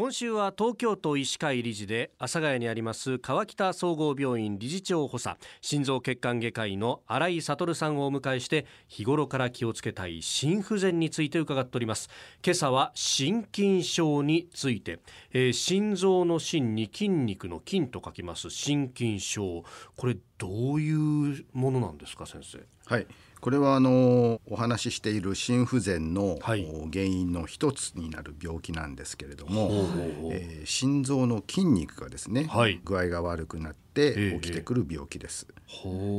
今週は東京都医師会理事で阿佐ヶ谷にあります川北総合病院理事長補佐。心臓血管外科医の新井悟さんをお迎えして日頃から気をつけたい心不全について伺っております。今朝は心筋症について、えー、心臓の心に筋肉の筋と書きます。心筋症。これどういうものなんですか先生？はい。これはあのお話ししている心不全の、はい、原因の一つになる病気なんですけれども、えー、心臓の筋肉がですね、はい、具合が悪くなって起きてくる病気です。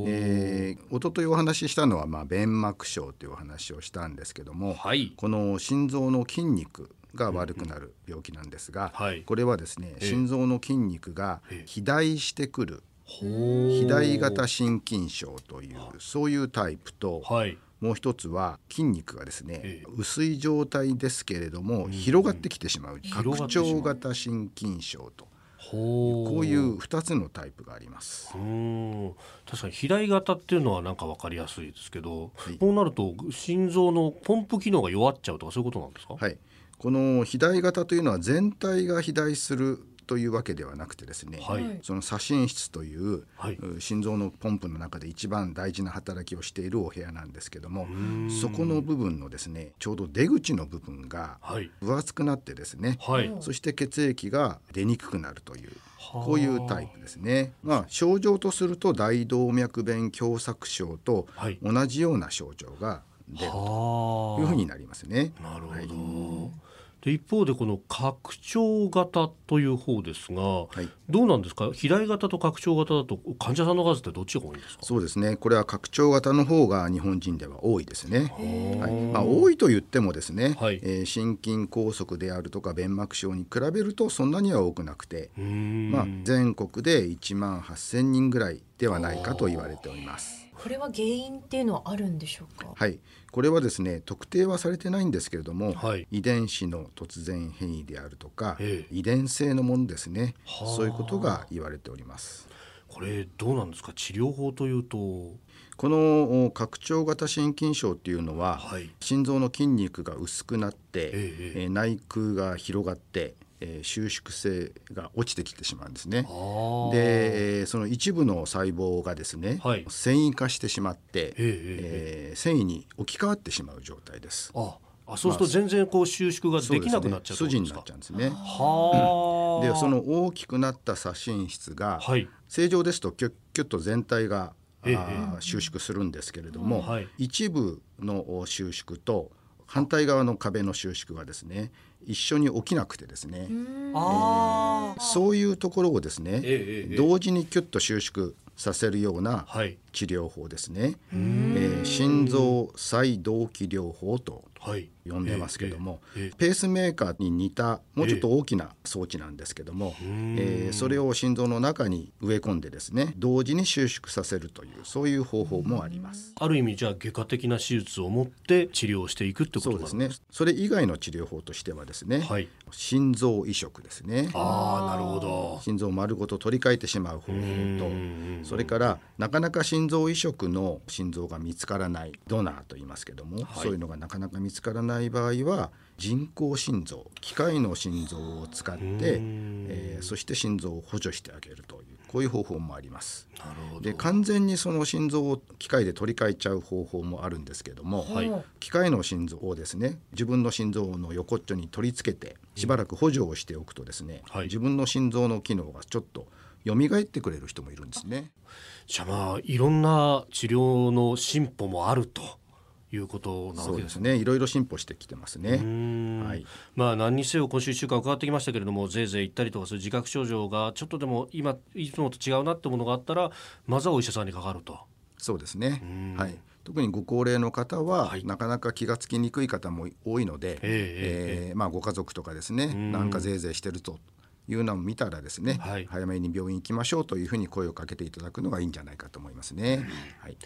えー、一昨日お話ししたのは、まあ、弁膜症というお話をしたんですけども、はい、この心臓の筋肉が悪くなる病気なんですが、うんうん、これはですね心臓の筋肉が肥大してくる肥大型心筋症というそういうタイプと、はい、もう一つは筋肉がですね、ええ、薄い状態ですけれども、うん、広がってきてしまう。拡張型心筋症と。こういう2つのタイプがあります。確かに肥大型っていうのはなんか分かりやすいですけど、はい、こうなると心臓のポンプ機能が弱っちゃうとかそういうことなんですか、はい、この肥大型というのは全体が肥大するというわけではなくてですね、はい、その左心室という、はい、心臓のポンプの中で一番大事な働きをしているお部屋なんですけどもそこの部分のですねちょうど出口の部分が分厚くなってですね、はい、そして血液が出にくくなるという。こういうタイプですね。まあ症状とすると大動脈弁狭窄症と同じような症状が出るというふうになりますね。なるほど。で一方でこの拡張型という方ですが、はい、どうなんですか？肥大型と拡張型だと患者さんの数ってどっちが多いんですか？そうですね。これは拡張型の方が日本人では多いですね、はい。まあ、多いと言ってもですね、はい、えー、心筋梗塞であるとか弁膜症に比べるとそんなには多くなくて、まあ、全国で1万8,000人ぐらいではないかと言われております。これは原因っていうのはあるんでしょうか？はい。これはですね特定はされてないんですけれども、はい、遺伝子の突然変異であるとか、遺伝性のものですね。そういうことが言われております。これどうなんですか？治療法というと？この拡張型心筋症っていうのは、はい、心臓の筋肉が薄くなって、ええ、内腔が広がってえー、収縮性が落ちてきてしまうんですね。でその一部の細胞がですね、はい、繊維化してしまって、えー、繊維に置き換わってしまう状態です。ああそうすると全然こう収縮ができなくなっちゃう、ね、筋になっちゃうんですね。はでその大きくなった左心室が、はい、正常ですとキュッキュッと全体が、ええ、収縮するんですけれども、はい、一部の収縮と反対側の壁の収縮がですね一緒に起きなくてですね、えー、そういうところをですね、えー、同時にキュッと収縮させるような治療法ですね、はい、えー、心臓再動機療法と呼んでますけども、ペースメーカーに似たもうちょっと大きな装置なんですけども、えー、それを心臓の中に植え込んでですね同時に収縮させるというそういう方法もあります。ある意味じゃあ外科的な手術を持って治療していくってことですね。それ以外の治療法としてはですね、はい、心臓移植ですね。ああなるほど。心臓丸ごと取り替えてしまう方法とそれからなかなか心臓移植の心臓が見つからないドナーと言いますけども、はい、そういうのがなかなか見つからない場合は人工心臓機械の心臓を使って、えー、そして心臓を補助してあげるというこういう方法もあります。で完全にその心臓を機械で取り替えちゃう方法もあるんですけども、はい、機械の心臓をですね自分の心臓の横っちょに取り付けてしばらく補助をしておくとですね、はい、自分の心臓の機能がちょっと蘇ってくれる人もいるんですね。じゃあまあいろんな治療の進歩もあるということなわけですね。いろいろ進歩してきてますね。はい。まあ何にせよ今週1週間伺ってきましたけれども、ぜいぜい言ったりとかする自覚症状がちょっとでも今いつもと違うなってものがあったら、まずはお医者さんにかかると。そうですね。はい。特にご高齢の方は、はい、なかなか気がつきにくい方も多いので、えー、えー、まあご家族とかですね、なんかぜいぜいしてるというのを見たらですね、はい、早めに病院行きましょうというふうに声をかけていただくのがいいんじゃないかと思いますね。はい。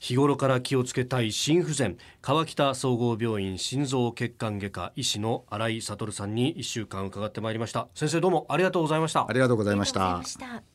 日頃から気をつけたい心不全川北総合病院心臓血管外科医師の新井悟さんに1週間伺ってまいりました。先生どうもありがとうございました。ありがとうございました